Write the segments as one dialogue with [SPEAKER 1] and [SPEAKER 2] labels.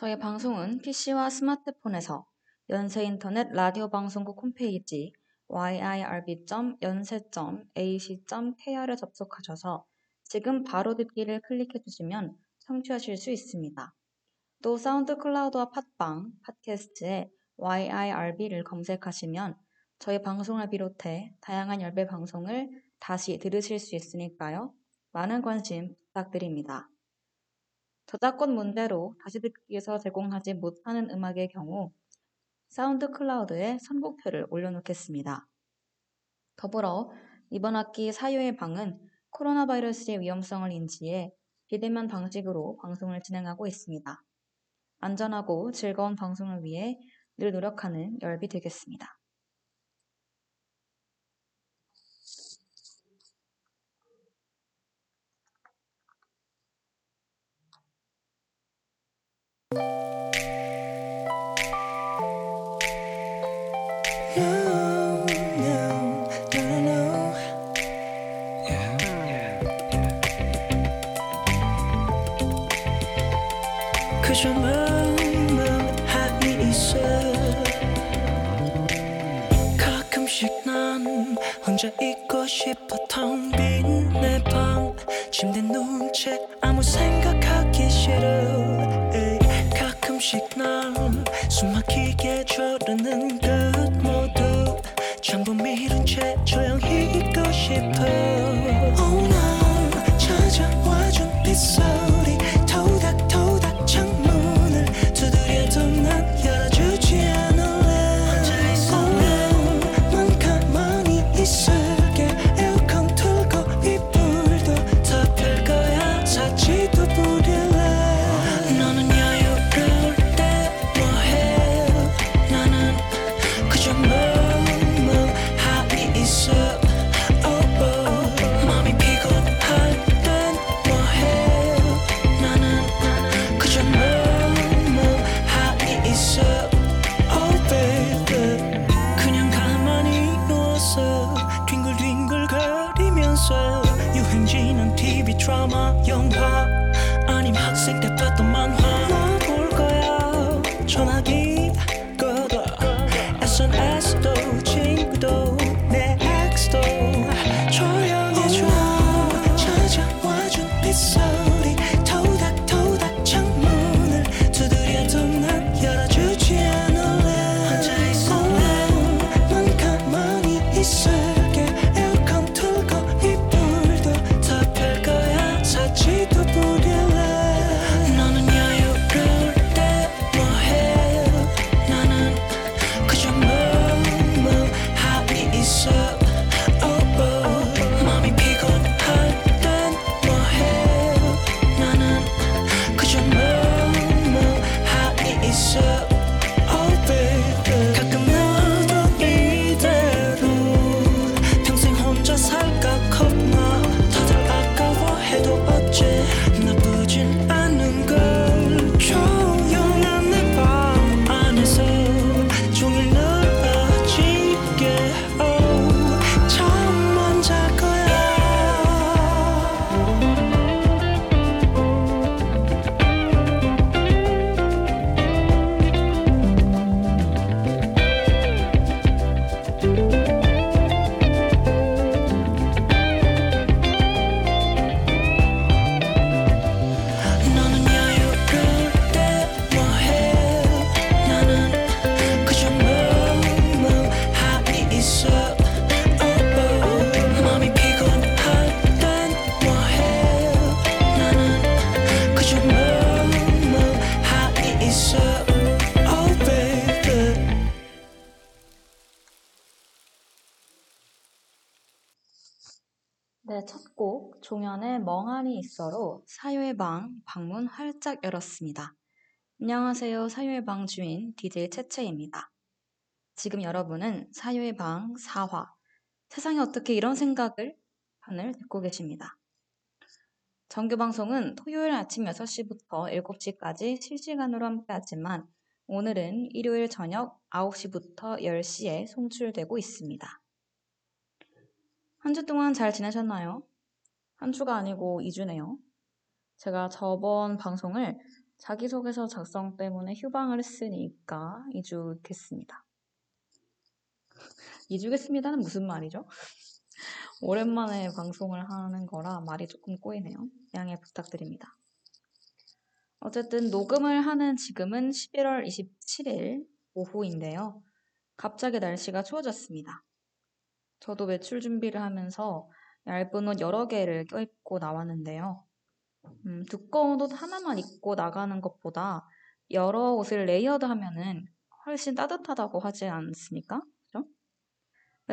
[SPEAKER 1] 저희 방송은 PC와 스마트폰에서 연세 인터넷 라디오 방송국 홈페이지 yirb.연세.ac.kr에 접속하셔서 지금 바로 듣기를 클릭해 주시면 청취하실 수 있습니다. 또 사운드 클라우드와 팟빵, 팟캐스트에 YIRB를 검색하시면 저희 방송을 비롯해 다양한 열배 방송을 다시 들으실 수 있으니까요. 많은 관심 부탁드립니다. 저작권 문제로 다시 듣기에서 제공하지 못하는 음악의 경우 사운드 클라우드에 선곡표를 올려놓겠습니다. 더불어 이번 학기 사유의 방은 코로나 바이러스의 위험성을 인지해 비대면 방식으로 방송을 진행하고 있습니다. 안전하고 즐거운 방송을 위해 늘 노력하는 열비 되겠습니다.
[SPEAKER 2] No, no, no, no. 그저 멍멍하니 있어 가끔씩 난 혼자 있고 싶어 텅 빈 내 방 침대 누운 채 아무 에이, 가끔씩 난 숨막히게 조르는 것 모두 전부 미룬 채 조용히 있고 싶어. Oh, 난 찾아와준 빗소리. 토닥토닥 창문을 두드려도 난 열 있어로
[SPEAKER 1] 사유의 방 방문 활짝 열었습니다. 안녕하세요. 사유의 방 주인 DJ 채채입니다. 지금 여러분은 사유의 방 4화 세상에 어떻게 이런 생각을 판을 듣고 계십니다. 정규 방송은 토요일 아침 6시부터 7시까지 실시간으로 함께하지만 오늘은 일요일 저녁 9시부터 10시에 송출되고 있습니다. 한 주 동안 잘 지내셨나요? 한 주가 아니고 2주네요. 제가 저번 방송을 자기소개서 작성 때문에 휴방을 했으니까 2주 있겠습니다. 2주겠습니다는 무슨 말이죠? 오랜만에 방송을 하는 거라 말이 조금 꼬이네요. 양해 부탁드립니다. 어쨌든 녹음을 하는 지금은 11월 27일 오후인데요. 갑자기 날씨가 추워졌습니다. 저도 외출 준비를 하면서 얇은 옷 여러 개를 껴입고 나왔는데요. 음, 두꺼운 옷 하나만 입고 나가는 것보다 여러 옷을 layered 하면은 훨씬 따뜻하다고 하지 않습니까? 그죠?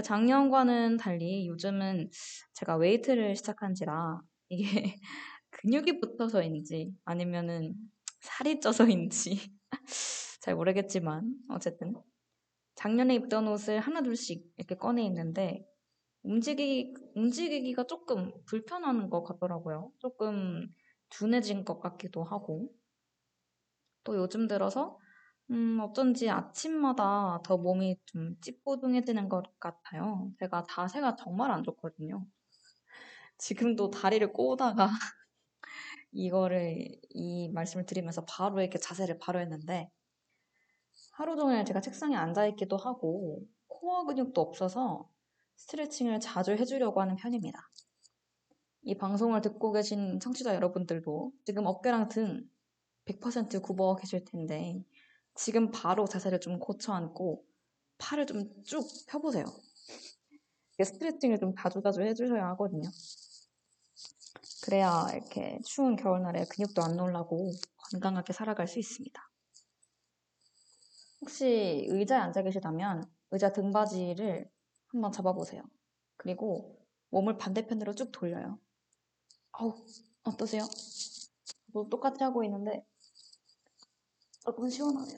[SPEAKER 1] 작년과는 달리 요즘은 제가 weight를 시작한지라 이게 근육이 붙어서인지 아니면은 살이 쪄서인지 잘 모르겠지만 어쨌든 작년에 입던 옷을 하나 둘씩 이렇게 꺼내 입는데 움직이, 움직이기가 조금 불편한 것 같더라고요. 조금 둔해진 것 같기도 하고 또 요즘 들어서 음, 어쩐지 아침마다 더 몸이 좀 찌뿌둥해지는 것 같아요. 제가 자세가 정말 안 좋거든요. 지금도 다리를 꼬다가 이거를 이 말씀을 드리면서 바로 이렇게 자세를 바로 했는데 하루 종일 제가 책상에 앉아 있기도 하고 코어 근육도 없어서 스트레칭을 자주 해주려고 하는 편입니다. 이 방송을 듣고 계신 청취자 여러분들도 지금 어깨랑 등 100% 굽어 계실 텐데 지금 바로 자세를 좀 고쳐 앉고 팔을 좀 쭉 펴보세요. 스트레칭을 좀 자주자주 해주셔야 하거든요. 그래야 이렇게 추운 겨울날에 근육도 안 놀라고 건강하게 살아갈 수 있습니다. 혹시 의자에 앉아 계시다면 의자 등받이를 한번 잡아보세요. 그리고 몸을 반대편으로 쭉 돌려요. 어우, 어떠세요? 저도 똑같이 하고 있는데 조금 시원하네요.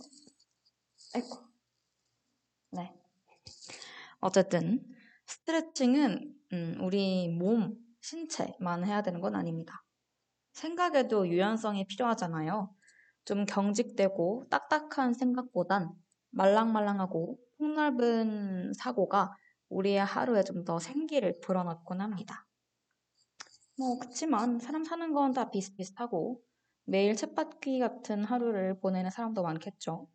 [SPEAKER 1] 아이고. 네. 어쨌든 스트레칭은 음, 우리 몸, 신체만 해야 되는 건 아닙니다. 생각에도 유연성이 필요하잖아요. 좀 경직되고 딱딱한 생각보단 말랑말랑하고 폭넓은 사고가 우리의 하루에 좀 더 생기를 불어넣곤 합니다. 뭐, 그치만 사람 사는 건 다 비슷비슷하고 매일 쳇바퀴 같은 하루를 보내는 사람도 많겠죠.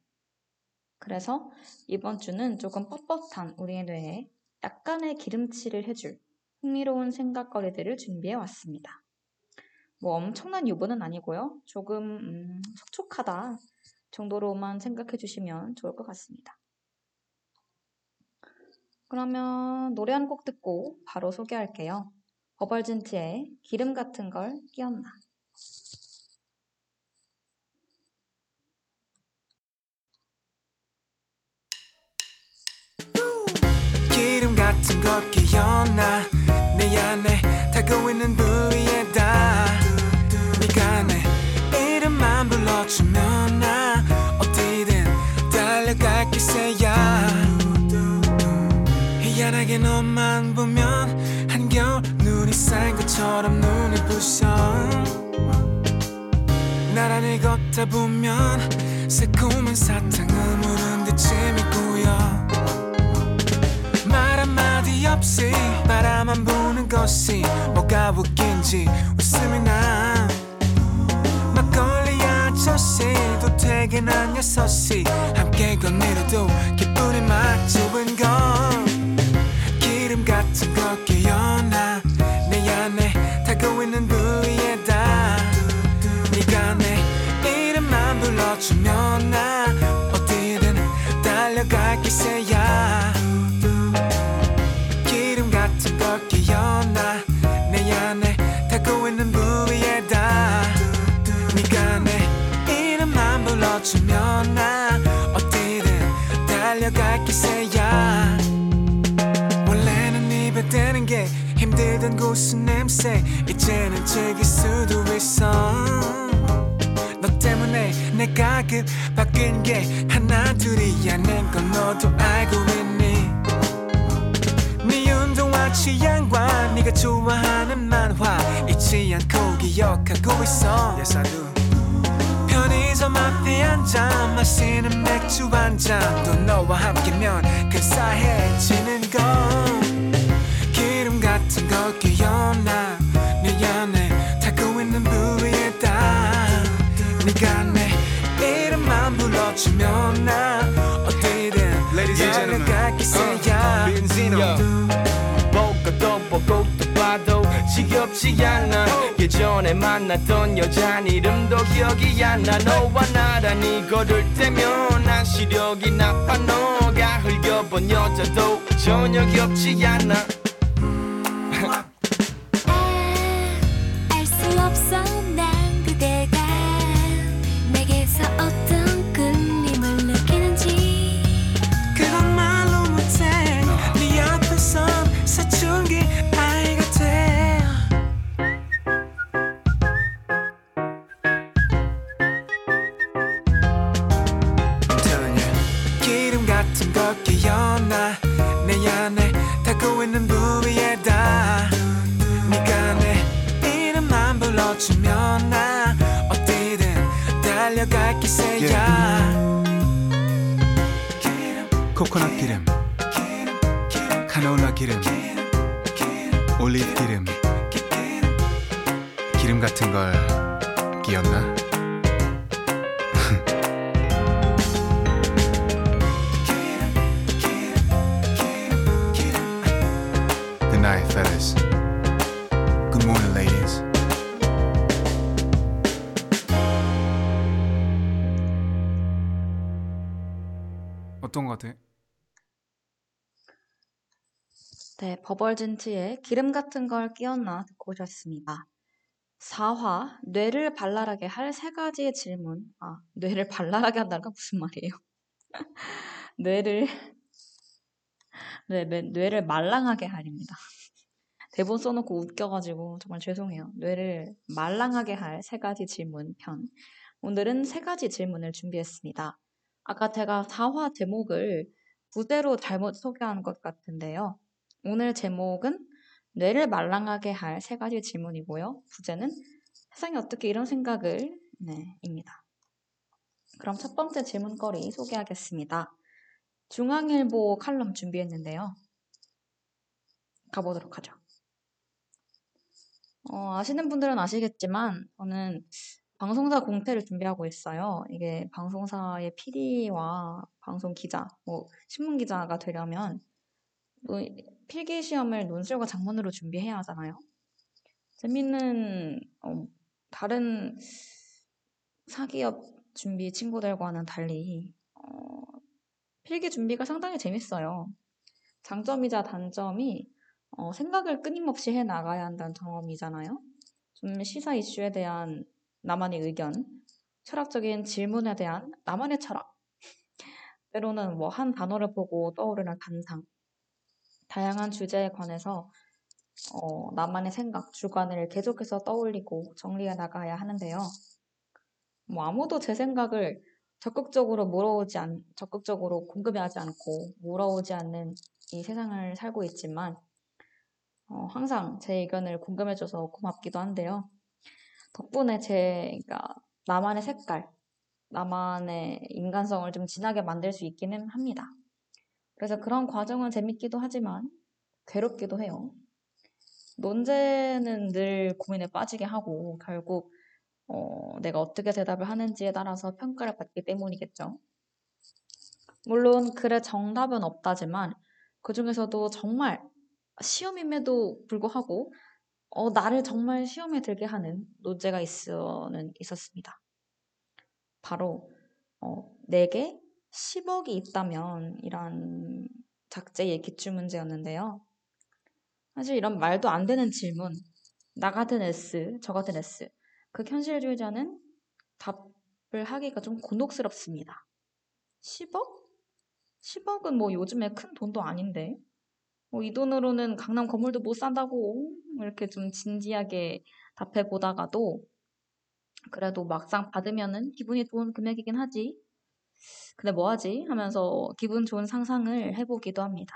[SPEAKER 1] 그래서 이번 주는 조금 뻣뻣한 우리의 뇌에 약간의 기름칠을 해줄 흥미로운 생각거리들을 준비해 왔습니다. 뭐 엄청난 유보는 아니고요. 조금 음, 촉촉하다 정도로만 생각해 주시면 좋을 것 같습니다. 그러면 노래 한 곡 듣고 바로 소개할게요. 버벌진트의 기름 같은 걸 끼얹나.
[SPEAKER 3] 기름 같은 걸 끼얹나 내 안에 타고 있는 부위에다 네가 내 이름만 불러주면 나 어디든 달려갈 기세야 희한하게 너만 보면 한겨울 눈이 쌓인 것처럼 눈이 부셔. 나란히 걷다 보면 새콤한 사탕은 무른 듯짐이 고여. 말 한마디 없이 바라만 보는 것이 뭐가 웃긴지 웃음이 나. 막걸리 아저씨도 퇴근한 여섯 시 함께 건네려도 기분이 막 좁은 건 기름 이제는 즐길 수도 있어. 너 때문에 내가 급 바뀐 게 하나 둘이 아닌 건 너도 알고 있니? 네 운동화 취향과 네가 좋아하는 만화 잊지 않고 기억하고 있어. Yes, I do. 편의점 앞에 앉아 마시는 맥주 한 잔 또 너와 함께면 근사해지는 건 기름 같은 걸 불러주면 나 어디든
[SPEAKER 2] Ladies and gentlemen,
[SPEAKER 3] 달려갈 기세야
[SPEAKER 2] Benzino. 보고 또 보고 또 봐도 지겹지 않아. 예전에 만났던 여자 이름도 기억이 안 나. 너와 나란히 걸을 때면 난 시력이 나빠. 너가 흘겨본 여자도 전혀 귀엽지 않아
[SPEAKER 4] 코코넛 기름, 카놀라 기름, 올리브 기름, 기름 같은 걸 끼얹나?
[SPEAKER 1] 네, 버벌진트의 기름 같은 걸 끼얹나 듣고 오셨습니다. 4화, 뇌를 발랄하게 할 세 가지의 질문. 아, 뇌를 발랄하게 한다는 건 무슨 말이에요? 뇌를, 네, 뇌, 뇌를 말랑하게 할입니다. 대본 써놓고 웃겨가지고 정말 죄송해요. 뇌를 말랑하게 할 세 가지 질문 편. 오늘은 세 가지 질문을 준비했습니다. 아까 제가 4화 제목을 부대로 잘못 소개한 것 같은데요. 오늘 제목은 뇌를 말랑하게 할 세 가지 질문이고요. 부제는 세상에 어떻게 이런 생각을 네, 입니다. 그럼 첫 번째 질문거리 소개하겠습니다. 중앙일보 칼럼 준비했는데요. 가보도록 하죠. 어, 아시는 분들은 아시겠지만 저는 방송사 공채를 준비하고 있어요. 이게 방송사의 PD와 방송 기자, 뭐 신문 기자가 되려면 뭐 필기 시험을 논술과 작문으로 준비해야 하잖아요. 재밌는 어, 다른 사기업 준비 친구들과는 달리 어, 필기 준비가 상당히 재밌어요. 장점이자 단점이 어, 생각을 끊임없이 해 나가야 한다는 점이잖아요. 좀 시사 이슈에 대한 나만의 의견, 철학적인 질문에 대한 나만의 철학, 때로는 뭐 한 단어를 보고 떠오르는 감상, 다양한 주제에 관해서 어, 나만의 생각, 주관을 계속해서 떠올리고 정리해 나가야 하는데요. 뭐 아무도 제 생각을 적극적으로 물어오지 않, 적극적으로 궁금해하지 않고 물어오지 않는 이 세상을 살고 있지만 어, 항상 제 의견을 궁금해줘서 고맙기도 한데요. 덕분에 제 그러니까 나만의 색깔, 나만의 인간성을 좀 진하게 만들 수 있기는 합니다. 그래서 그런 과정은 재밌기도 하지만 괴롭기도 해요. 논제는 늘 고민에 빠지게 하고 결국 어, 내가 어떻게 대답을 하는지에 따라서 평가를 받기 때문이겠죠. 물론 글에 정답은 없다지만 그 중에서도 정말 시험임에도 불구하고 어, 나를 정말 시험에 들게 하는 논제가 있어는 있었습니다. 바로 어, 내게 10억이 있다면 이란 작제의 기출 문제였는데요. 사실 이런 말도 안 되는 질문, 나 같은 S, 저 같은 S, 그 현실주의자는 답을 하기가 좀 곤혹스럽습니다. 10억? 10억은 뭐 요즘에 큰 돈도 아닌데, 뭐 이 돈으로는 강남 건물도 못 산다고 이렇게 좀 진지하게 답해 보다가도 그래도 막상 받으면은 기분이 좋은 금액이긴 하지. 근데 뭐 하지? 하면서 기분 좋은 상상을 해보기도 합니다.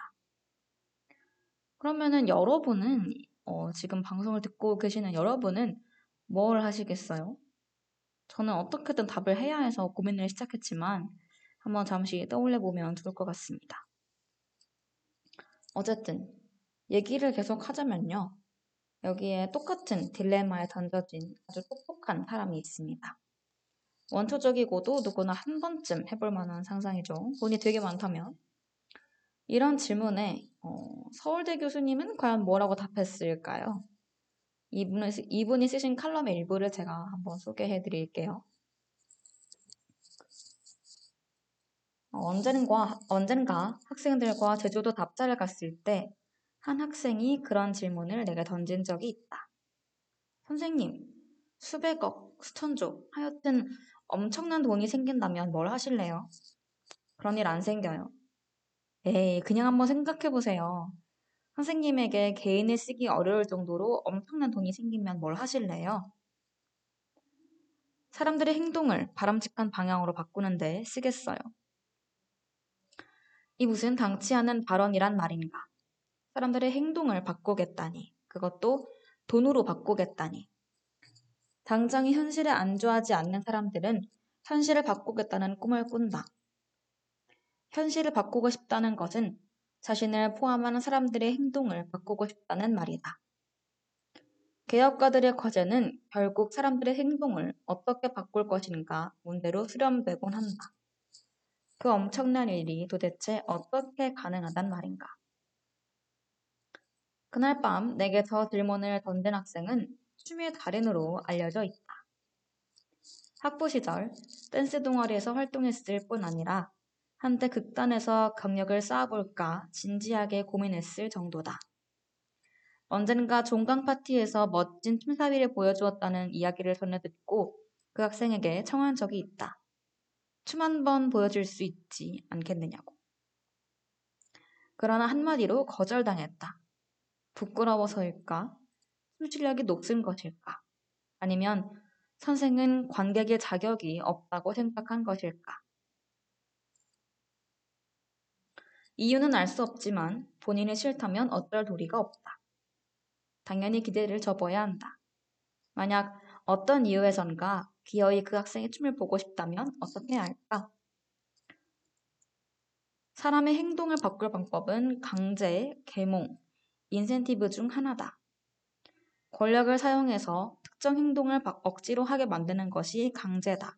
[SPEAKER 1] 그러면은 여러분은 어, 지금 방송을 듣고 계시는 여러분은 뭘 하시겠어요? 저는 어떻게든 답을 해야 해서 고민을 시작했지만 한번 잠시 떠올려 보면 좋을 것 같습니다. 어쨌든 얘기를 계속 하자면요. 여기에 똑같은 딜레마에 던져진 아주 똑똑한 사람이 있습니다. 원초적이고도 누구나 한 번쯤 해볼 만한 상상이죠. 돈이 되게 많다면. 이런 질문에 어, 서울대 교수님은 과연 뭐라고 답했을까요? 이분이, 쓰- 이분이 쓰신 칼럼의 일부를 제가 한번 소개해 드릴게요. 어, 언젠가, 언젠가 학생들과 제주도 답사를 갔을 때 한 학생이 그런 질문을 내게 던진 적이 있다. 선생님, 수백억, 수천조, 하여튼 엄청난 돈이 생긴다면 뭘 하실래요? 그런 일 안 생겨요. 에이, 그냥 한번 생각해 보세요. 선생님에게 개인을 쓰기 어려울 정도로 엄청난 돈이 생기면 뭘 하실래요? 사람들의 행동을 바람직한 방향으로 바꾸는데 쓰겠어요. 이 무슨 당치 않은 발언이란 말인가? 사람들의 행동을 바꾸겠다니, 그것도 돈으로 바꾸겠다니. 당장이 현실에 안주하지 않는 사람들은 현실을 바꾸겠다는 꿈을 꾼다. 현실을 바꾸고 싶다는 것은 자신을 포함하는 사람들의 행동을 바꾸고 싶다는 말이다. 개혁가들의 과제는 결국 사람들의 행동을 어떻게 바꿀 것인가 문제로 수렴되곤 한다. 그 엄청난 일이 도대체 어떻게 가능하단 말인가? 그날 밤 내게 저 질문을 던진 학생은 춤의 달인으로 알려져 있다. 학부 시절 댄스 동아리에서 활동했을 뿐 아니라 한때 극단에서 경력을 쌓아볼까 진지하게 고민했을 정도다. 언젠가 종강 파티에서 멋진 춤사위를 보여주었다는 이야기를 전해 듣고 그 학생에게 청한 적이 있다. 춤 한 번 보여줄 수 있지 않겠느냐고. 그러나 한마디로 거절당했다. 부끄러워서일까? 춤 실력이 높은 것일까? 아니면 선생은 관객의 자격이 없다고 생각한 것일까? 이유는 알 수 없지만 본인이 싫다면 어쩔 도리가 없다. 당연히 기대를 접어야 한다. 만약 어떤 이유에선가 기어이 그 학생의 춤을 보고 싶다면 어떻게 해야 할까? 사람의 행동을 바꿀 방법은 강제, 계몽, 인센티브 중 하나다. 권력을 사용해서 특정 행동을 바- 억지로 하게 만드는 것이 강제다.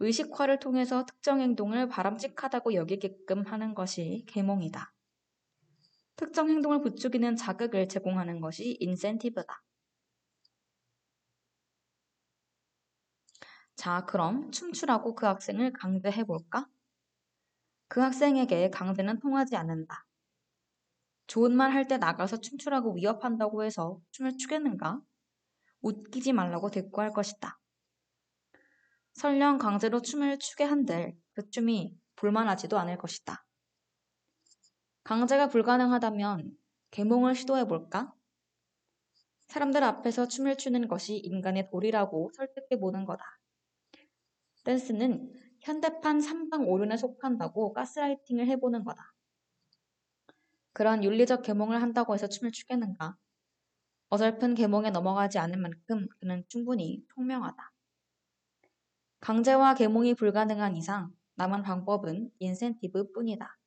[SPEAKER 1] 의식화를 통해서 특정 행동을 바람직하다고 여기게끔 하는 것이 계몽이다. 특정 행동을 부추기는 자극을 제공하는 것이 인센티브다. 자, 그럼 춤추라고 그 학생을 강제해 볼까? 그 학생에게 강제는 통하지 않는다. 좋은 말 할 때 나가서 춤추라고 위협한다고 해서 춤을 추겠는가? 웃기지 말라고 대꾸할 것이다. 설령 강제로 춤을 추게 한들 그 춤이 볼만하지도 않을 것이다. 강제가 불가능하다면 계몽을 시도해 볼까? 사람들 앞에서 춤을 추는 것이 인간의 도리라고 설득해 보는 거다. 댄스는 현대판 삼방 오륜에 속한다고 가스라이팅을 해보는 거다. 그런 윤리적 계몽을 한다고 해서 춤을 추겠는가? 어설픈 계몽에 넘어가지 않을 만큼 그는 충분히 총명하다. 강제와 계몽이 불가능한 이상 남은 방법은 인센티브 뿐이다.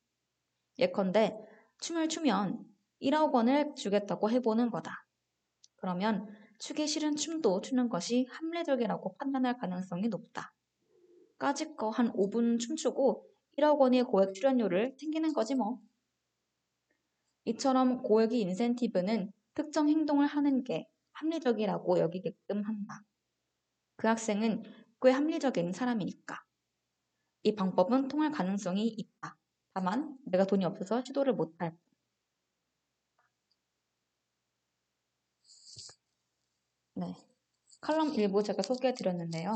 [SPEAKER 1] 예컨대 춤을 추면 1억 원을 주겠다고 해보는 거다. 그러면 추기 싫은 춤도 추는 것이 합리적이라고 판단할 가능성이 높다. 까짓 거 한 5분 춤추고 1억 원의 고액 출연료를 챙기는 거지 뭐. 이처럼 고액의 인센티브는 특정 행동을 하는 게 합리적이라고 여기게끔 한다. 그 학생은 꽤 합리적인 사람이니까. 이 방법은 통할 가능성이 있다. 다만 내가 돈이 없어서 시도를 못할 뿐. 네. 칼럼 일부 제가 소개해 드렸는데요.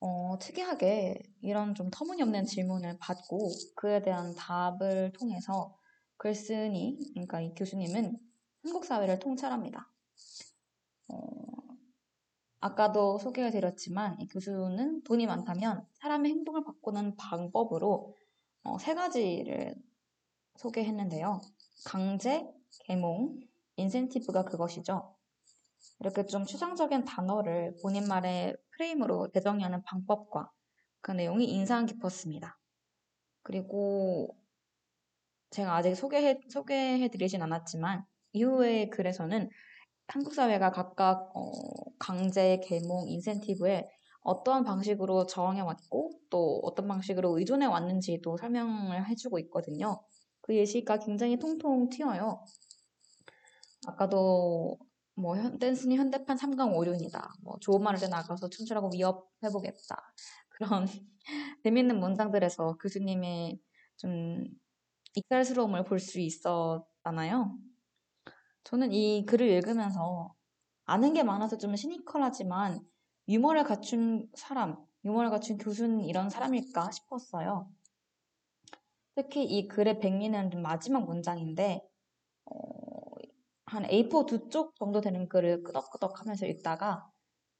[SPEAKER 1] 어, 특이하게 이런 좀 터무니없는 질문을 받고 그에 대한 답을 통해서 글쓴이, 그러니까 이 교수님은 한국 사회를 통찰합니다. 어, 아까도 소개해 드렸지만 이 교수는 돈이 많다면 사람의 행동을 바꾸는 방법으로 어, 세 가지를 소개했는데요. 강제, 계몽, 인센티브가 그것이죠. 이렇게 좀 추상적인 단어를 본인 말의 프레임으로 대정하는 방법과 그 내용이 인상 깊었습니다. 그리고 제가 아직 소개해, 소개해 드리진 않았지만 이후의 글에서는 한국 사회가 각각 어, 강제, 계몽, 인센티브에 어떠한 방식으로 저항해 왔고 또 어떤 방식으로 의존해 왔는지도 설명을 해주고 있거든요. 그 예시가 굉장히 통통 튀어요. 아까도 뭐 현, 댄스는 현대판 3강 오륜이다. 뭐 좋은 말을 때 나가서 춤추라고 위협해보겠다. 그런 재밌는 문장들에서 교수님의 좀 익살스러움을 볼 수 있었잖아요. 저는 이 글을 읽으면서 아는 게 많아서 좀 시니컬하지만 유머를 갖춘 사람, 유머를 갖춘 교수는 이런 사람일까 싶었어요. 특히 이 글의 백미는 좀 마지막 문장인데 어, 한 A4 두 쪽 정도 되는 글을 끄덕끄덕 하면서 읽다가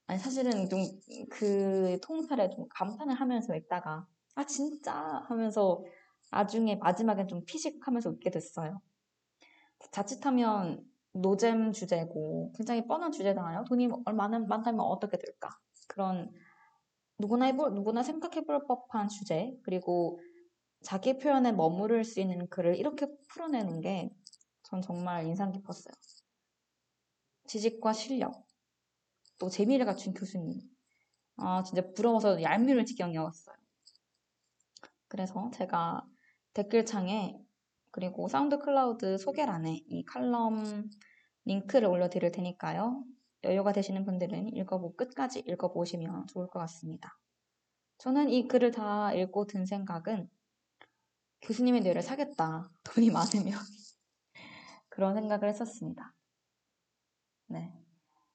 [SPEAKER 1] 아니 사실은 좀 그 통찰에 좀 감탄을 하면서 읽다가 아 진짜 하면서 나중에 마지막엔 좀 피식하면서 웃게 됐어요. 자칫하면 노잼 주제고 굉장히 뻔한 주제잖아요. 돈이 얼마나 많다면 어떻게 될까? 그런 누구나 해볼 누구나 생각해볼 법한 주제 그리고 자기 표현에 머무를 수 있는 글을 이렇게 풀어내는 게 전 정말 인상 깊었어요. 지식과 실력, 또 재미를 갖춘 교수님. 아, 진짜 부러워서 얄미울 지경이었어요. 그래서 제가 댓글창에 그리고 SoundCloud 소개란에 이 칼럼 링크를 올려드릴 테니까요. 여유가 되시는 분들은 읽어보, 끝까지 읽어보시면 좋을 것 같습니다. 저는 이 글을 다 읽고 든 생각은 교수님의 뇌를 사겠다. 돈이 많으면. 그런 생각을 했었습니다. 네.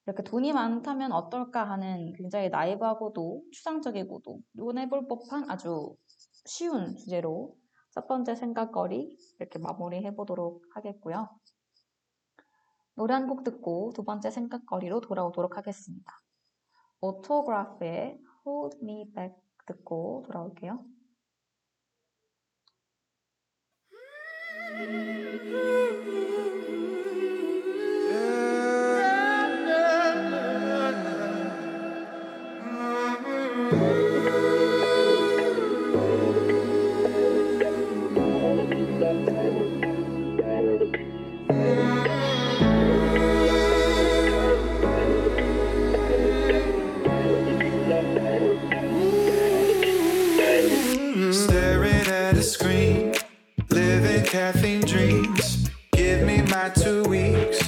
[SPEAKER 1] 이렇게 돈이 많다면 어떨까 하는 굉장히 나이브하고도 추상적이고도 논해볼 법한 아주 쉬운 주제로 첫 번째 생각거리 이렇게 마무리 해 보도록 하겠고요. 노래 한 곡 듣고 두 번째 생각거리로 돌아오도록 하겠습니다. 오토그라프의 Hold Me Back 듣고 돌아올게요.
[SPEAKER 5] my two weeks.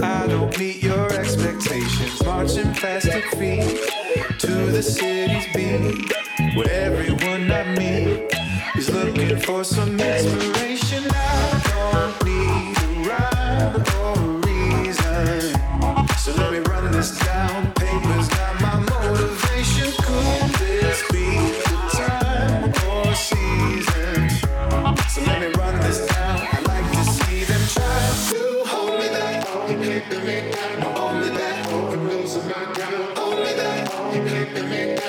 [SPEAKER 5] I don't meet your expectations. Marching plastic feet to the city's beat, where everyone I meet is looking for some inspiration. I don't need a rhyme or a reason. So let me run this down. can't. Only that. The rules of my ground. Only that. You can't demand.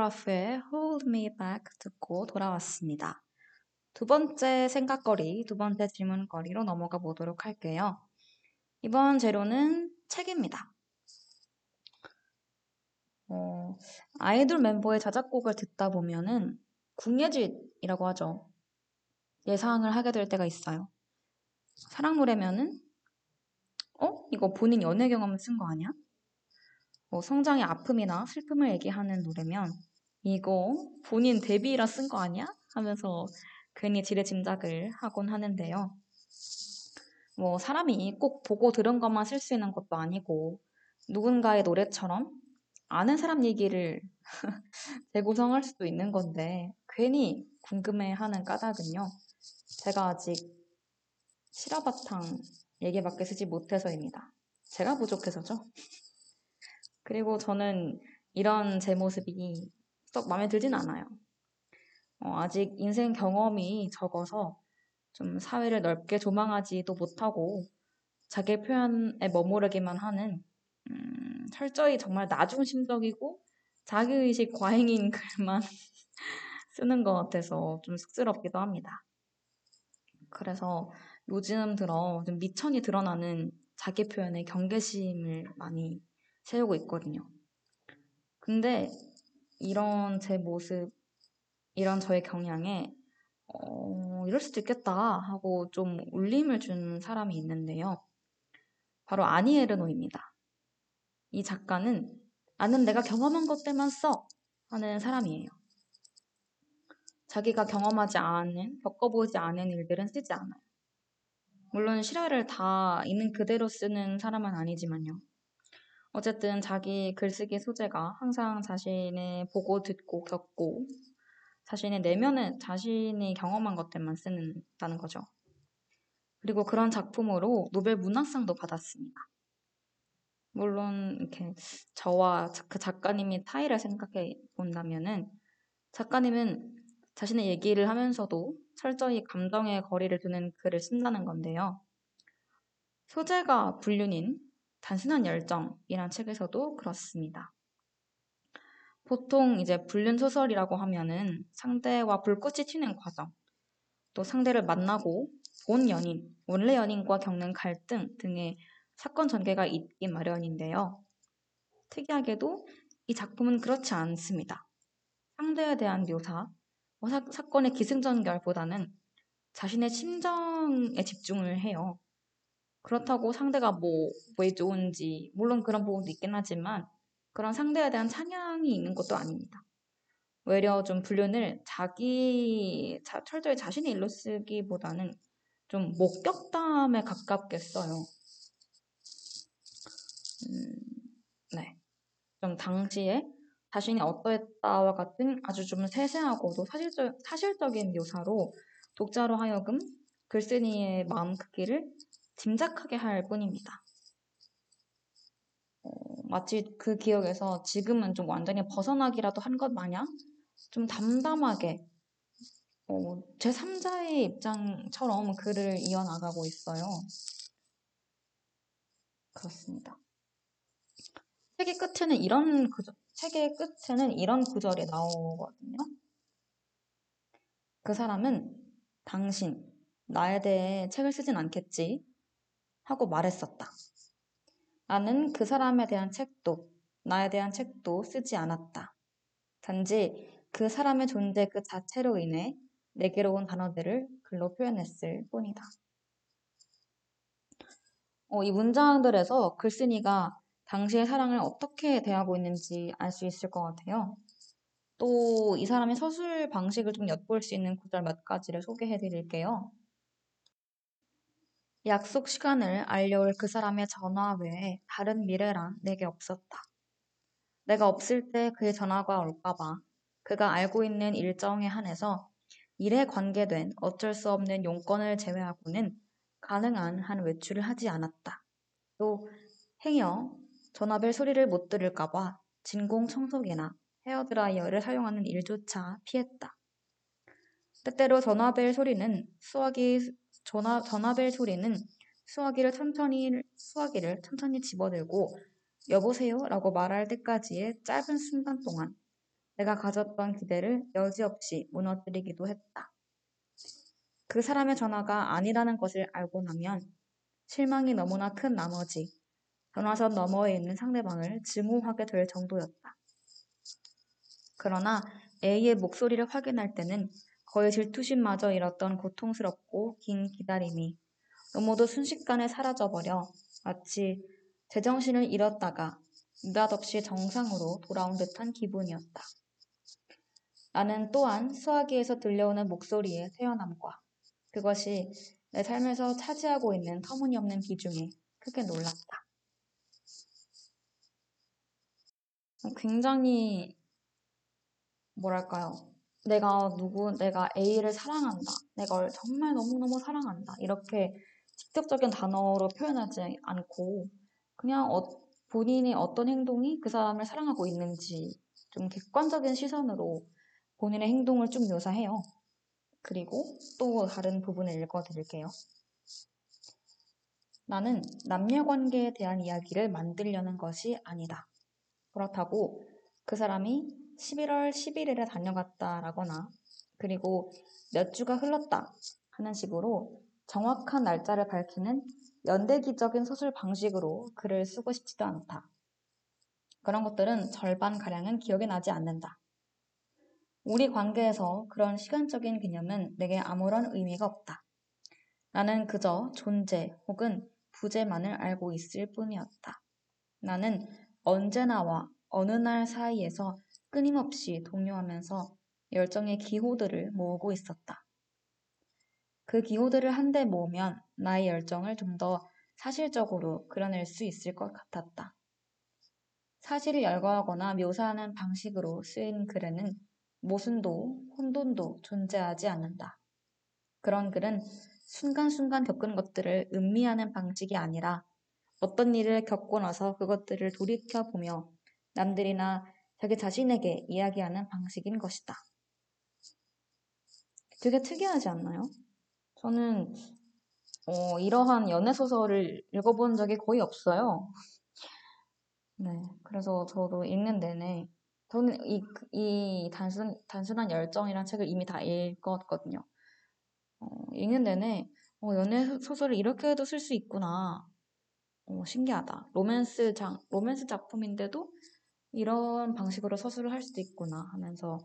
[SPEAKER 1] 네, 오토그라프의 Hold Me Back 듣고 돌아왔습니다. 두 번째 생각거리, 두 번째 질문거리로 넘어가 보도록 할게요. 이번 재료는 책입니다. 어, 아이돌 멤버의 자작곡을 듣다 보면은 궁예질이라고 하죠. 예상을 하게 될 때가 있어요. 사랑 노래면은 어? 이거 본인 연애 경험을 쓴 거 아니야? 뭐 성장의 아픔이나 슬픔을 얘기하는 노래면 이거 본인 데뷔라 쓴 거 아니야? 하면서 괜히 지레 짐작을 하곤 하는데요. 뭐 사람이 꼭 보고 들은 것만 쓸 수 있는 것도 아니고 누군가의 노래처럼 아는 사람 얘기를 재구성할 수도 있는 건데 괜히 궁금해하는 까닭은요. 제가 아직 실화바탕 얘기밖에 쓰지 못해서입니다. 제가 부족해서죠. 그리고 저는 이런 제 모습이 썩 마음에 들진 않아요. 어, 아직 인생 경험이 적어서 좀 사회를 넓게 조망하지도 못하고 자기 표현에 머무르기만 하는 음, 철저히 정말 나중심적이고 자기의식 과잉인 글만 쓰는 것 같아서 좀 쑥스럽기도 합니다. 그래서 요즘 들어 좀 미천이 드러나는 자기 표현에 경계심을 많이 세우고 있거든요. 근데 이런 제 모습, 이런 저의 경향에 어, 이럴 수도 있겠다 하고 좀 울림을 준 사람이 있는데요. 바로 아니 에르노입니다. 이 작가는 나는 내가 경험한 것들만 써 하는 사람이에요. 자기가 경험하지 않은, 겪어보지 않은 일들은 쓰지 않아요. 물론 실화를 다 있는 그대로 쓰는 사람은 아니지만요. 어쨌든 자기 글쓰기 소재가 항상 자신의 보고 듣고 겪고 자신의 내면은 자신이 경험한 것들만 쓰는다는 거죠. 그리고 그런 작품으로 노벨 문학상도 받았습니다. 물론 이렇게 저와 그 작가님이 타이를 생각해 본다면은 작가님은 자신의 얘기를 하면서도 철저히 감정의 거리를 두는 글을 쓴다는 건데요. 소재가 불륜인 단순한 열정이란 책에서도 그렇습니다. 보통 이제 불륜 소설이라고 하면은 상대와 불꽃이 튀는 과정, 또 상대를 만나고 본 연인, 원래 연인과 겪는 갈등 등의 사건 전개가 있기 마련인데요. 특이하게도 이 작품은 그렇지 않습니다. 상대에 대한 묘사, 뭐 사, 사건의 기승전결보다는 자신의 심정에 집중을 해요. 그렇다고 상대가 뭐, 왜 좋은지, 물론 그런 부분도 있긴 하지만, 그런 상대에 대한 찬양이 있는 것도 아닙니다. 외려 좀 불륜을 자기, 자, 철저히 자신의 일로 쓰기보다는 좀 목격담에 가깝게 써요. 음, 네. 좀 당시에 자신이 어떠했다와 같은 아주 좀 세세하고도 사실적, 사실적인 묘사로 독자로 하여금 글쓴이의 마음 크기를 짐작하게 할 뿐입니다. 어, 마치 그 기억에서 지금은 좀 완전히 벗어나기라도 한 것 마냥 좀 담담하게 어, 제3자의 입장처럼 글을 이어나가고 있어요. 그렇습니다. 책의 끝에는 이런 구절, 책의 끝에는 이런 구절이 나오거든요. 그 사람은 당신, 나에 대해 책을 쓰진 않겠지? 하고 말했었다. 나는 그 사람에 대한 책도, 나에 대한 책도 쓰지 않았다. 단지 그 사람의 존재 그 자체로 인해 내게로 온 단어들을 글로 표현했을 뿐이다. 어, 이 문장들에서 글쓴이가 당시의 사랑을 어떻게 대하고 있는지 알 수 있을 것 같아요. 또 이 사람의 서술 방식을 좀 엿볼 수 있는 구절 몇 가지를 소개해 드릴게요. 약속 시간을 알려올 그 사람의 전화 외에 다른 미래란 내게 없었다. 내가 없을 때 그의 전화가 올까봐 그가 알고 있는 일정에 한해서 일에 관계된 어쩔 수 없는 용건을 제외하고는 가능한 한 외출을 하지 않았다. 또 행여 전화벨 소리를 못 들을까봐 진공 청소기나 헤어드라이어를 사용하는 일조차 피했다. 때때로 전화벨 소리는 수화기 전화 전화벨 소리는 수화기를 천천히 수화기를 천천히 집어들고 여보세요 라고 말할 때까지의 짧은 순간 동안 내가 가졌던 기대를 여지없이 무너뜨리기도 했다. 그 사람의 전화가 아니라는 것을 알고 나면 실망이 너무나 큰 나머지 전화선 너머에 있는 상대방을 증오하게 될 정도였다. 그러나 A의 목소리를 확인할 때는 거의 질투심마저 잃었던 고통스럽고 긴 기다림이 너무도 순식간에 사라져버려 마치 제정신을 잃었다가 느닷없이 정상으로 돌아온 듯한 기분이었다. 나는 또한 수화기에서 들려오는 목소리의 태어남과 그것이 내 삶에서 차지하고 있는 터무니없는 비중에 크게 놀랐다. 굉장히 뭐랄까요? 내가 누구, 내가 A를 사랑한다. 내가 정말 너무너무 사랑한다. 이렇게 직접적인 단어로 표현하지 않고 그냥 어, 본인이 어떤 행동이 그 사람을 사랑하고 있는지 좀 객관적인 시선으로 본인의 행동을 좀 묘사해요. 그리고 또 다른 부분을 읽어드릴게요. 나는 남녀 관계에 대한 이야기를 만들려는 것이 아니다. 그렇다고 그 사람이 11월 11일에 다녀갔다라거나 그리고 몇 주가 흘렀다 하는 식으로 정확한 날짜를 밝히는 연대기적인 서술 방식으로 글을 쓰고 싶지도 않다. 그런 것들은 절반가량은 기억에 나지 않는다. 우리 관계에서 그런 시간적인 개념은 내게 아무런 의미가 없다. 나는 그저 존재 혹은 부재만을 알고 있을 뿐이었다. 나는 언제나와 어느 날 사이에서 끊임없이 동요하면서 열정의 기호들을 모으고 있었다. 그 기호들을 한데 모으면 나의 열정을 좀 더 사실적으로 그려낼 수 있을 것 같았다. 사실을 열거하거나 묘사하는 방식으로 쓰인 글에는 모순도 혼돈도 존재하지 않는다. 그런 글은 순간순간 겪은 것들을 음미하는 방식이 아니라 어떤 일을 겪고 나서 그것들을 돌이켜보며 남들이나 자기 자신에게 이야기하는 방식인 것이다. 되게 특이하지 않나요? 저는 어, 이러한 연애 소설을 읽어본 적이 거의 없어요. 네, 그래서 저도 읽는 내내 저는 이, 이 단순, 단순한 열정이란 책을 이미 다 읽었거든요. 어, 읽는 내내 어, 연애 소설을 이렇게도 쓸 수 있구나. 어, 신기하다. 로맨스 장, 로맨스 작품인데도 이런 방식으로 서술을 할 수도 있구나 하면서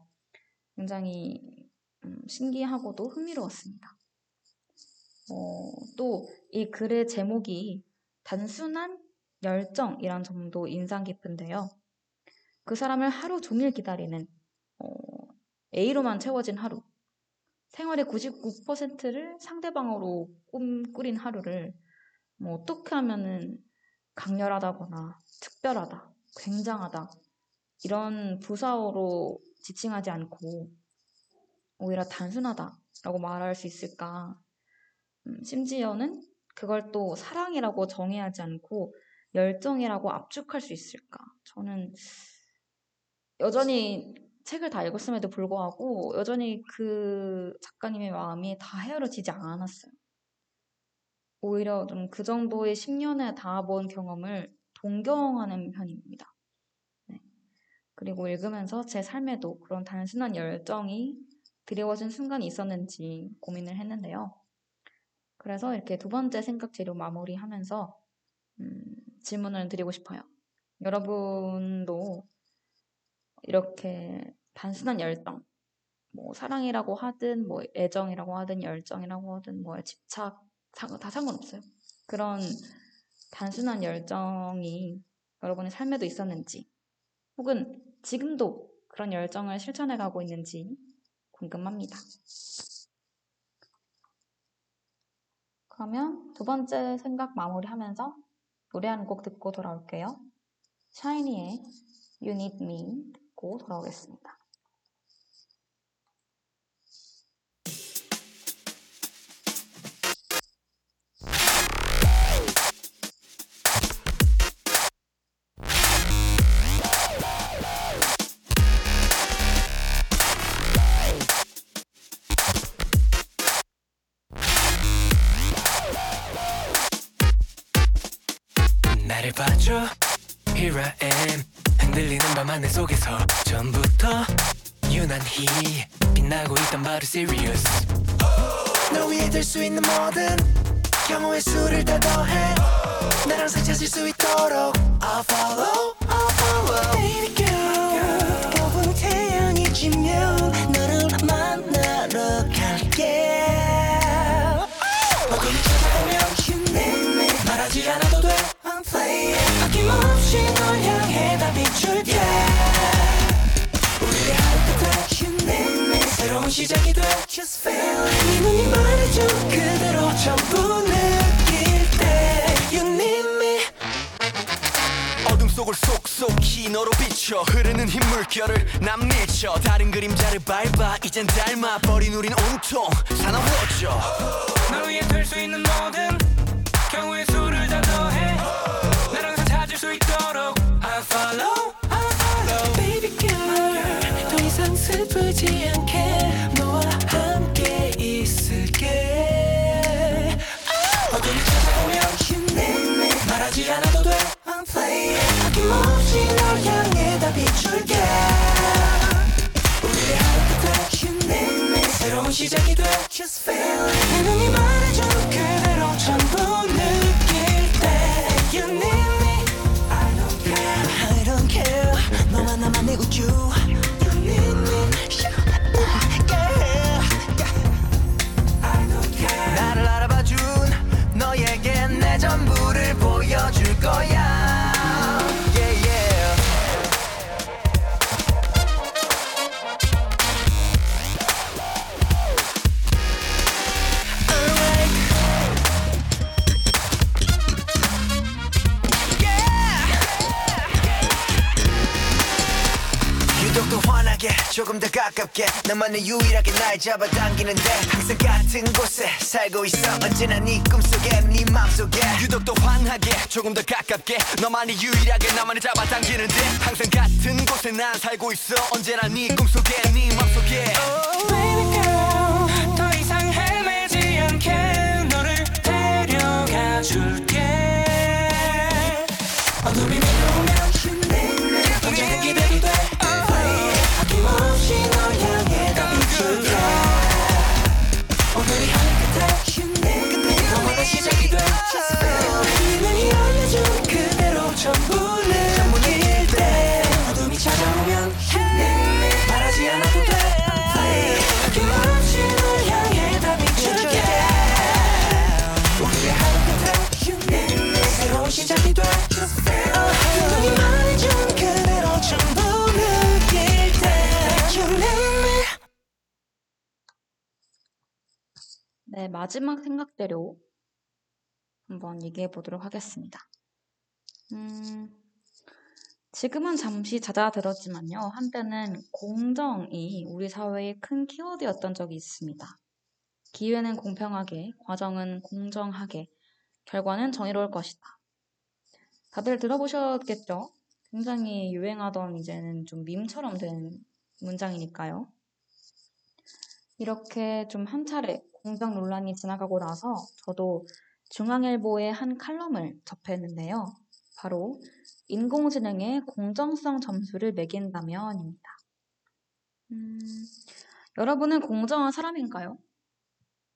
[SPEAKER 1] 굉장히 음, 신기하고도 흥미로웠습니다. 어, 또 이 글의 제목이 단순한 열정이란 점도 인상 깊은데요. 그 사람을 하루 종일 기다리는 어, A로만 채워진 하루. 생활의 99%를 상대방으로 꿈 꾸린 하루를 뭐 어떻게 하면은 강렬하다거나 특별하다, 굉장하다 이런 부사어로 지칭하지 않고 오히려 단순하다라고 말할 수 있을까? 음, 심지어는 그걸 또 사랑이라고 정의하지 않고 열정이라고 압축할 수 있을까? 저는 여전히 책을 다 읽었음에도 불구하고 여전히 그 작가님의 마음이 다 헤아려지지 않았어요. 오히려 좀 그 정도의 10년에 닿아본 경험을 동경하는 편입니다. 그리고 읽으면서 제 삶에도 그런 단순한 열정이 드리워진 순간이 있었는지 고민을 했는데요. 그래서 이렇게 두 번째 생각 재료 마무리하면서 음, 질문을 드리고 싶어요. 여러분도 이렇게 단순한 열정, 뭐 사랑이라고 하든 뭐 애정이라고 하든 열정이라고 하든 뭐 집착 상- 다 상관없어요. 그런 단순한 열정이 여러분의 삶에도 있었는지 혹은 지금도 그런 열정을 실천해 가고 있는지 궁금합니다. 그러면 두 번째 생각 마무리하면서 노래 한 곡 듣고 돌아올게요. 샤이니의 You Need Me 듣고 돌아오겠습니다.
[SPEAKER 2] 봐줘. Here I am. 흔들리는 밤 하늘 속에서 전부터 유난히 빛나고 있단 말을 serious 너 위에 들 수 있는 모든 경우의 수를 다 더해. 날 항상 찾을 수 있도록 I'll follow I'll follow. Baby girl 결국 태양이 지면 너를 만나러 갈게 시작이 돼. Just feel it. 네 눈이 말해줘 그대로 전부 느낄 때. You need me. 어둠 속을 속속히 너로 비춰. 흐르는 흰 물결을 난 미쳐. 다른 그림자를 밟아. 이젠 닮아 버린 우린 온통 사나워져. 널 위해 될수 있는 모든 경우의 수를 다 더해. 날 항상 찾을 수 있도록. I follow I follow. Baby girl 더 이상 슬프지 않게 시작이 돼 Just feel it 너만은 유일하게 날 잡아당기는데 항상 같은 곳에 살고 있어. 언제나 네 꿈속에 네 맘속에 유독 더 환하게 조금 더 가깝게 너만이 유일하게 나만을 잡아당기는데 항상 같은 곳에 난 살고 있어. 언제나 네 꿈속에 네 맘속에. Baby girl 더 이상 헤매지 않게 너를 데려가 줄게. 어둠이
[SPEAKER 1] 마지막 생각대로 한번 얘기해 보도록 하겠습니다. 음, 지금은 잠시 잦아들었지만요. 한때는 공정이 우리 사회의 큰 키워드였던 적이 있습니다. 기회는 공평하게, 과정은 공정하게, 결과는 정의로울 것이다. 다들 들어보셨겠죠? 굉장히 유행하던 이제는 좀 밈처럼 된 문장이니까요. 이렇게 좀 한 차례 공정 논란이 지나가고 나서 저도 중앙일보의 한 칼럼을 접했는데요. 바로 인공지능에 공정성 점수를 매긴다면입니다. 음, 여러분은 공정한 사람인가요?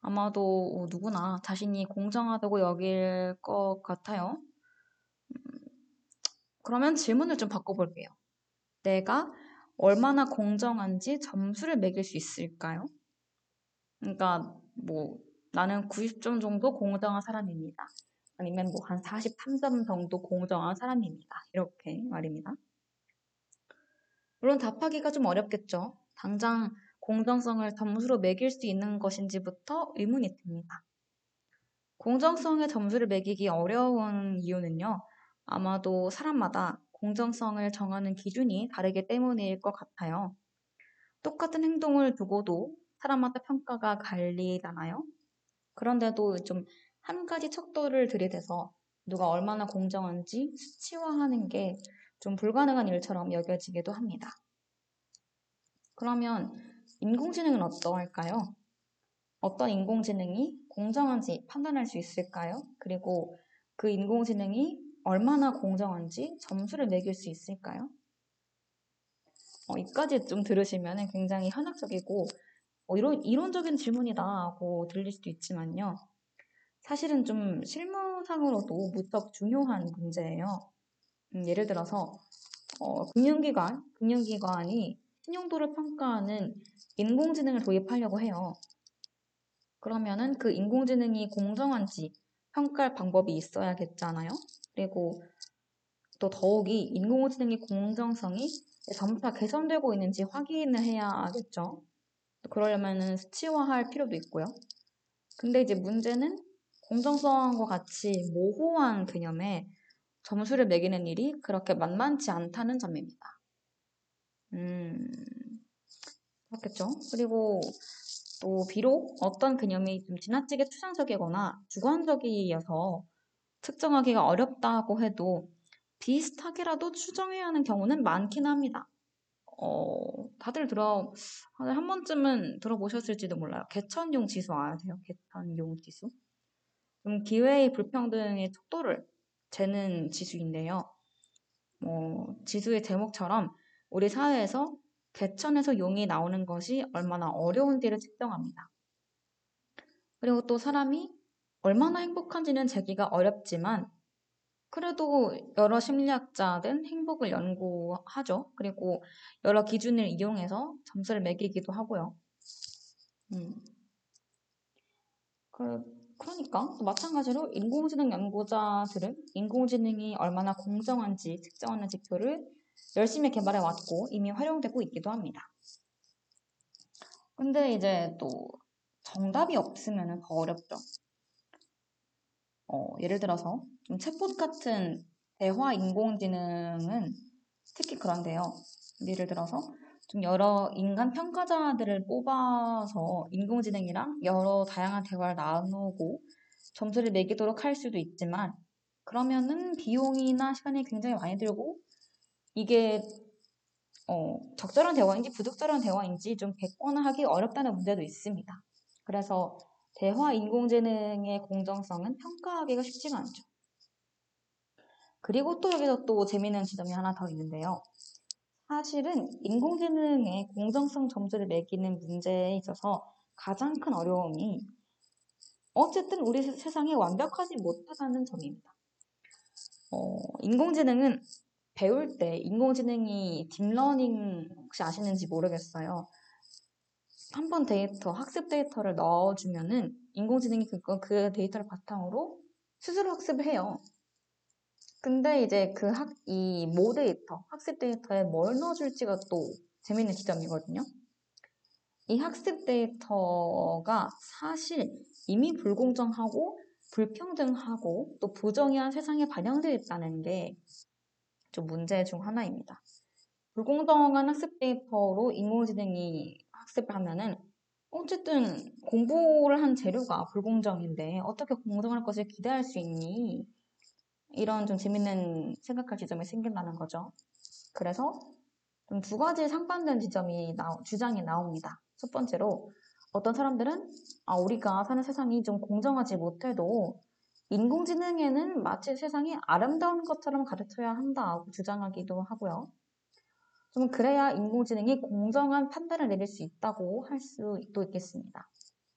[SPEAKER 1] 아마도 누구나 자신이 공정하다고 여길 것 같아요. 음, 그러면 질문을 좀 바꿔볼게요. 내가 얼마나 공정한지 점수를 매길 수 있을까요? 그러니까 뭐 나는 90점 정도 공정한 사람입니다. 아니면 뭐 한 43점 정도 공정한 사람입니다. 이렇게 말입니다. 물론 답하기가 좀 어렵겠죠. 당장 공정성을 점수로 매길 수 있는 것인지부터 의문이 듭니다. 공정성의 점수를 매기기 어려운 이유는요. 아마도 사람마다 공정성을 정하는 기준이 다르기 때문일 것 같아요. 똑같은 행동을 두고도 사람마다 평가가 갈리잖아요. 그런데도 좀 한 가지 척도를 들이대서 누가 얼마나 공정한지 수치화하는 게 좀 불가능한 일처럼 여겨지기도 합니다. 그러면 인공지능은 어떠할까요? 어떤 인공지능이 공정한지 판단할 수 있을까요? 그리고 그 인공지능이 얼마나 공정한지 점수를 매길 수 있을까요? 어, 이까지 좀 들으시면 굉장히 현학적이고 어, 이런, 이론적인 질문이다 하고 들릴 수도 있지만요. 사실은 좀 실무상으로도 무척 중요한 문제예요. 음, 예를 들어서 어, 금융기관, 금융기관이 신용도를 평가하는 인공지능을 도입하려고 해요. 그러면은 그 인공지능이 공정한지 평가할 방법이 있어야겠잖아요. 그리고 또 더욱이 인공지능의 공정성이 점차 개선되고 있는지 확인을 해야겠죠. 그러려면은 수치화할 필요도 있고요. 근데 이제 문제는 공정성과 같이 모호한 개념에 점수를 매기는 일이 그렇게 만만치 않다는 점입니다. 음, 그렇겠죠. 그리고 또 비록 어떤 개념이 좀 지나치게 추상적이거나 주관적이어서 특정하기가 어렵다고 해도 비슷하게라도 추정해야 하는 경우는 많긴 합니다. 어, 다들 들어, 다들 한 번쯤은 들어보셨을지도 몰라요. 개천용 지수 아세요? 개천용 지수? 좀 기회의 불평등의 척도를 재는 지수인데요. 뭐, 지수의 제목처럼 우리 사회에서 개천에서 용이 나오는 것이 얼마나 어려운지를 측정합니다. 그리고 또 사람이 얼마나 행복한지는 재기가 어렵지만 그래도 여러 심리학자든 행복을 연구하죠. 그리고 여러 기준을 이용해서 점수를 매기기도 하고요. 음. 그, 그러니까 또 마찬가지로 인공지능 연구자들은 인공지능이 얼마나 공정한지 측정하는 지표를 열심히 개발해 왔고 이미 활용되고 있기도 합니다. 근데 이제 또 정답이 없으면 더 어렵죠. 어, 예를 들어서 좀 챗봇 같은 대화 인공지능은 특히 그런데요. 예를 들어서 좀 여러 인간 평가자들을 뽑아서 인공지능이랑 여러 다양한 대화를 나누고 점수를 매기도록 할 수도 있지만 그러면은 비용이나 시간이 굉장히 많이 들고 이게 어, 적절한 대화인지 부적절한 대화인지 좀 객관화하기 어렵다는 문제도 있습니다. 그래서 대화 인공지능의 공정성은 평가하기가 쉽지가 않죠. 그리고 또 여기서 또 재미있는 지점이 하나 더 있는데요. 사실은 인공지능의 공정성 점수를 매기는 문제에 있어서 가장 큰 어려움이 어쨌든 우리 세상이 완벽하지 못하다는 점입니다. 어, 인공지능은 배울 때 인공지능이 deep learning 혹시 아시는지 모르겠어요. 한 번 데이터, 학습 데이터를 넣어주면은 인공지능이 그거, 그 데이터를 바탕으로 스스로 학습을 해요. 근데 이제 그 학, 이 모데이터, 학습 데이터에 뭘 넣어줄지가 또 재밌는 지점이거든요. 이 학습 데이터가 사실 이미 불공정하고 불평등하고 또 부정의한 세상에 반영되어 있다는 게 좀 문제 중 하나입니다. 불공정한 학습 데이터로 인공지능이 학습을 하면은 어쨌든 공부를 한 재료가 불공정인데 어떻게 공정할 것을 기대할 수 있니? 이런 좀 재밌는 생각할 지점이 생긴다는 거죠. 그래서 좀 두 가지 상반된 지점이 나, 주장이 나옵니다. 첫 번째로 어떤 사람들은 아, 우리가 사는 세상이 좀 공정하지 못해도 인공지능에는 마치 세상이 아름다운 것처럼 가르쳐야 한다고 주장하기도 하고요. 좀 그래야 인공지능이 공정한 판단을 내릴 수 있다고 할 수도 있겠습니다.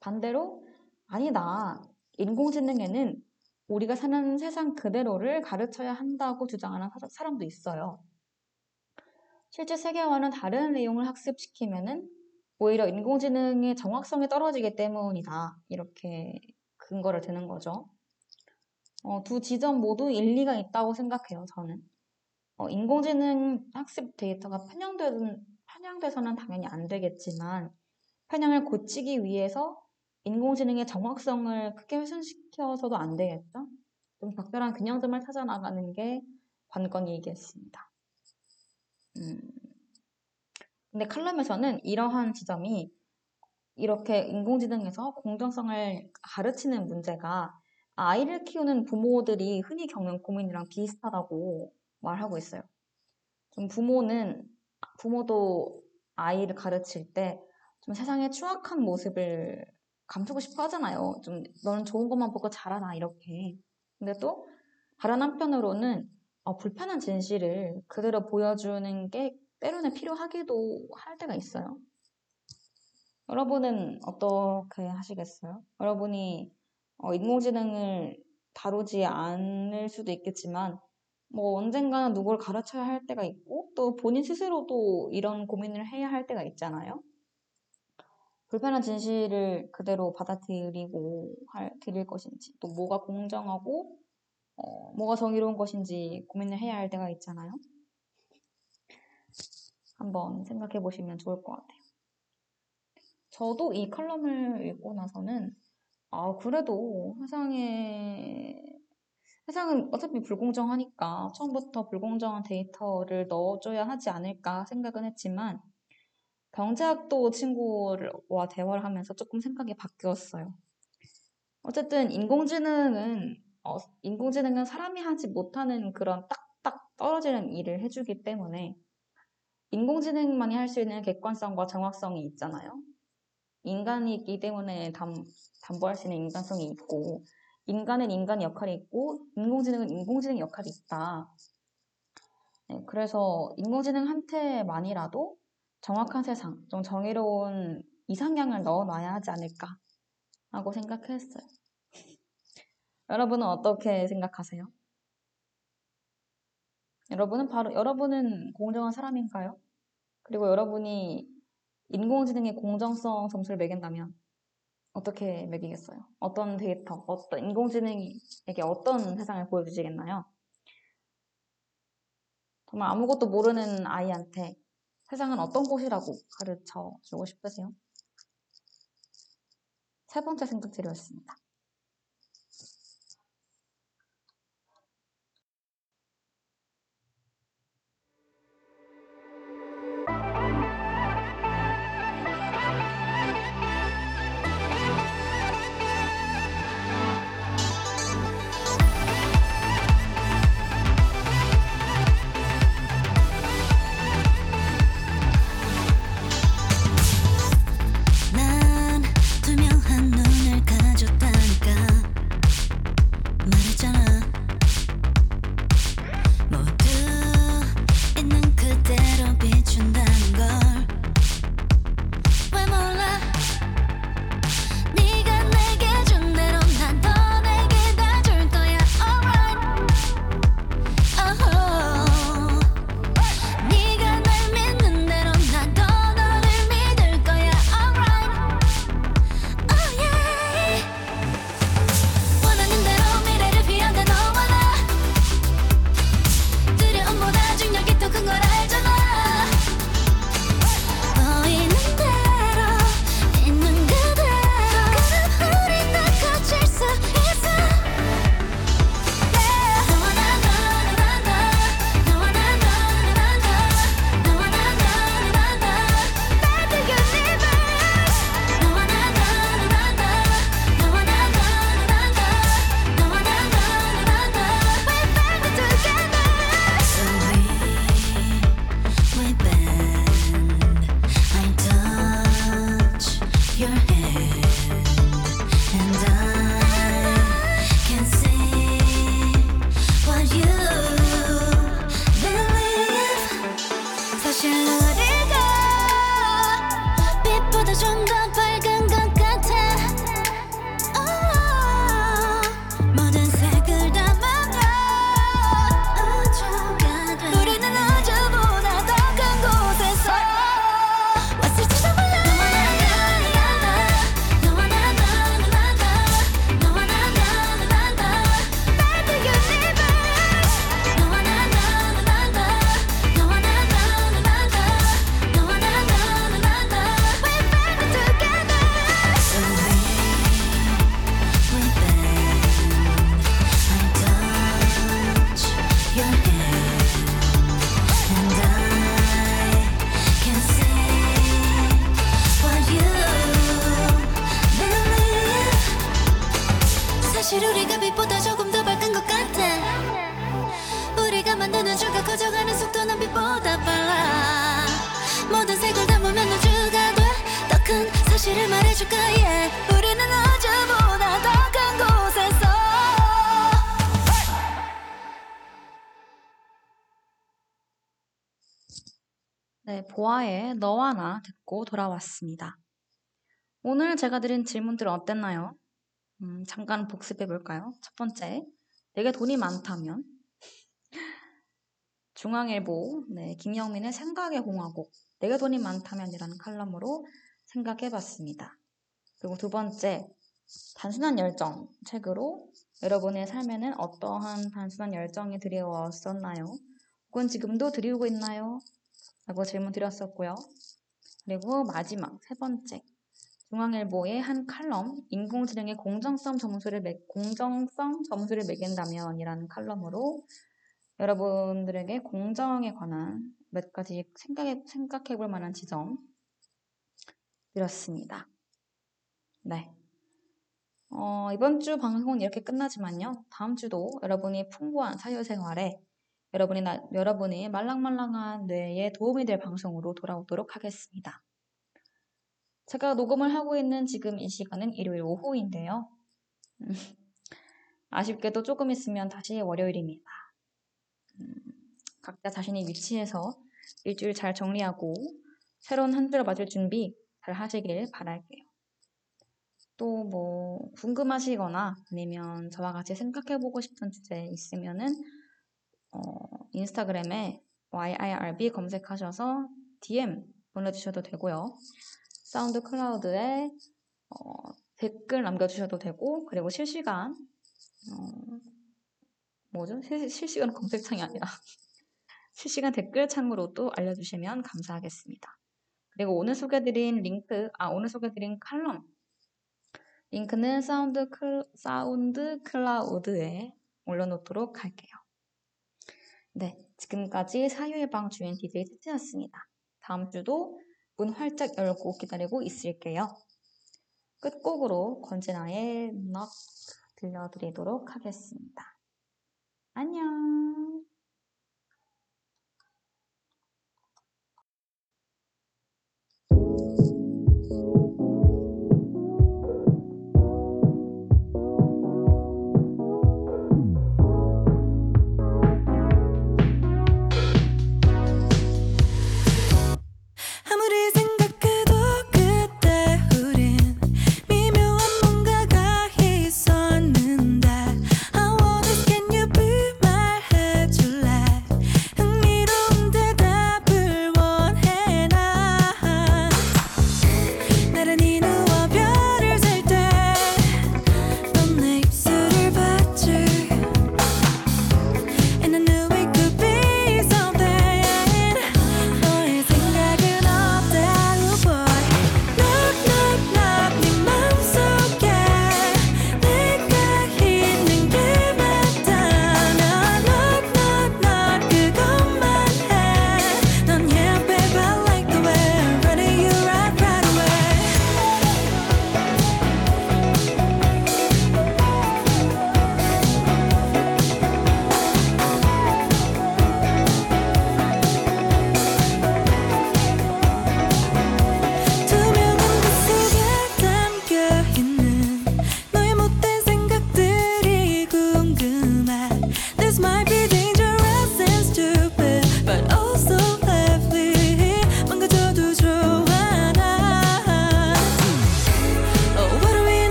[SPEAKER 1] 반대로 아니다. 인공지능에는 우리가 사는 세상 그대로를 가르쳐야 한다고 주장하는 사람도 있어요. 실제 세계와는 다른 내용을 학습시키면은 오히려 인공지능의 정확성이 떨어지기 때문이다. 이렇게 근거를 드는 거죠. 어, 두 지점 모두 일리가 있다고 생각해요, 저는. 어, 인공지능 학습 데이터가 편향된, 편향돼서는 당연히 안 되겠지만, 편향을 고치기 위해서 인공지능의 정확성을 크게 훼손시켜서도 안 되겠죠? 좀 적절한 균형점을 찾아 나가는 게 관건이겠습니다. 음. 근데 칼럼에서는 이러한 지점이 이렇게 인공지능에서 공정성을 가르치는 문제가 아이를 키우는 부모들이 흔히 겪는 고민이랑 비슷하다고 말하고 있어요. 좀 부모는, 부모도 아이를 가르칠 때 좀 세상의 추악한 모습을 감추고 싶어 하잖아요. 좀 너는 좋은 것만 보고 자라나 이렇게. 근데 또 다른 한편으로는 어, 불편한 진실을 그대로 보여주는 게 때로는 필요하기도 할 때가 있어요. 여러분은 어떻게 하시겠어요? 여러분이 어, 인공지능을 다루지 않을 수도 있겠지만 뭐 언젠가는 누굴 가르쳐야 할 때가 있고 또 본인 스스로도 이런 고민을 해야 할 때가 있잖아요. 불편한 진실을 그대로 받아들이고 할, 드릴 것인지 또 뭐가 공정하고 어, 뭐가 정의로운 것인지 고민을 해야 할 때가 있잖아요. 한번 생각해 보시면 좋을 것 같아요. 저도 이 칼럼을 읽고 나서는 아 그래도 세상에 세상은 어차피 불공정하니까 처음부터 불공정한 데이터를 넣어줘야 하지 않을까 생각은 했지만 경제학도 친구와 대화를 하면서 조금 생각이 바뀌었어요. 어쨌든 인공지능은 어, 인공지능은 사람이 하지 못하는 그런 딱딱 떨어지는 일을 해주기 때문에 인공지능만이 할 수 있는 객관성과 정확성이 있잖아요. 인간이 있기 때문에 담, 담보할 수 있는 인간성이 있고 인간은 인간의 역할이 있고 인공지능은 인공지능의 역할이 있다. 네, 그래서 인공지능한테만이라도 정확한 세상, 좀 정의로운 이상향을 넣어놔야 하지 않을까 하고 생각했어요. 여러분은 어떻게 생각하세요? 여러분은 바로 여러분은 공정한 사람인가요? 그리고 여러분이 인공지능의 공정성 점수를 매긴다면 어떻게 매기겠어요? 어떤 데이터, 어떤 인공지능에게 어떤 세상을 보여주시겠나요? 정말 아무것도 모르는 아이한테 세상은 어떤 곳이라고 가르쳐 주고 싶으세요? 세 번째
[SPEAKER 6] 눈을 가졌다
[SPEAKER 1] fire. 돌아왔습니다. 오늘 제가 드린 질문들 어땠나요? 음, 잠깐 복습해 볼까요? 첫 번째, 내게 돈이 많다면? 중앙일보, 네, 김영민의 생각의 공화국, 내게 돈이 많다면이라는 칼럼으로 생각해 봤습니다. 그리고 두 번째, 단순한 열정 책으로 여러분의 삶에는 어떠한 단순한 열정이 드리웠었나요? 혹은 지금도 드리우고 있나요? 라고 질문 드렸었고요. 그리고 마지막 세 번째 중앙일보의 한 칼럼 인공지능의 공정성 점수를 매, 공정성 점수를 매긴다면이라는 칼럼으로 여러분들에게 공정에 관한 몇 가지 생각해 생각해 볼 만한 지점 드렸습니다. 네. 어, 이번 주 방송은 이렇게 끝나지만요. 다음 주도 여러분이 풍부한 사회생활에 여러분이 나, 여러분의 말랑말랑한 뇌에 도움이 될 방송으로 돌아오도록 하겠습니다. 제가 녹음을 하고 있는 지금 이 시간은 일요일 오후인데요. 음, 아쉽게도 조금 있으면 다시 월요일입니다. 음, 각자 자신의 위치에서 일주일 잘 정리하고 새로운 한 주를 맞을 준비 잘 하시길 바랄게요. 또 뭐 궁금하시거나 아니면 저와 같이 생각해보고 싶은 주제 있으면은 어, Instagram에 YIRB 검색하셔서 DM 보내주셔도 되고요. SoundCloud에 어, 댓글 남겨주셔도 되고 그리고 실시간 어, 뭐죠? 실, 실시간 검색창이 아니라 실시간 댓글 창으로도 알려주시면 감사하겠습니다. 그리고 오늘 소개드린 링크, 아 오늘 소개드린 칼럼 링크는 사운드 클, SoundCloud에 올려놓도록 할게요. 네, 지금까지 사유예방 주인 DJ 티트였습니다. 다음 주도 문 활짝 열고 기다리고 있을게요. 끝곡으로 권진아의 넉 들려드리도록 하겠습니다. 안녕!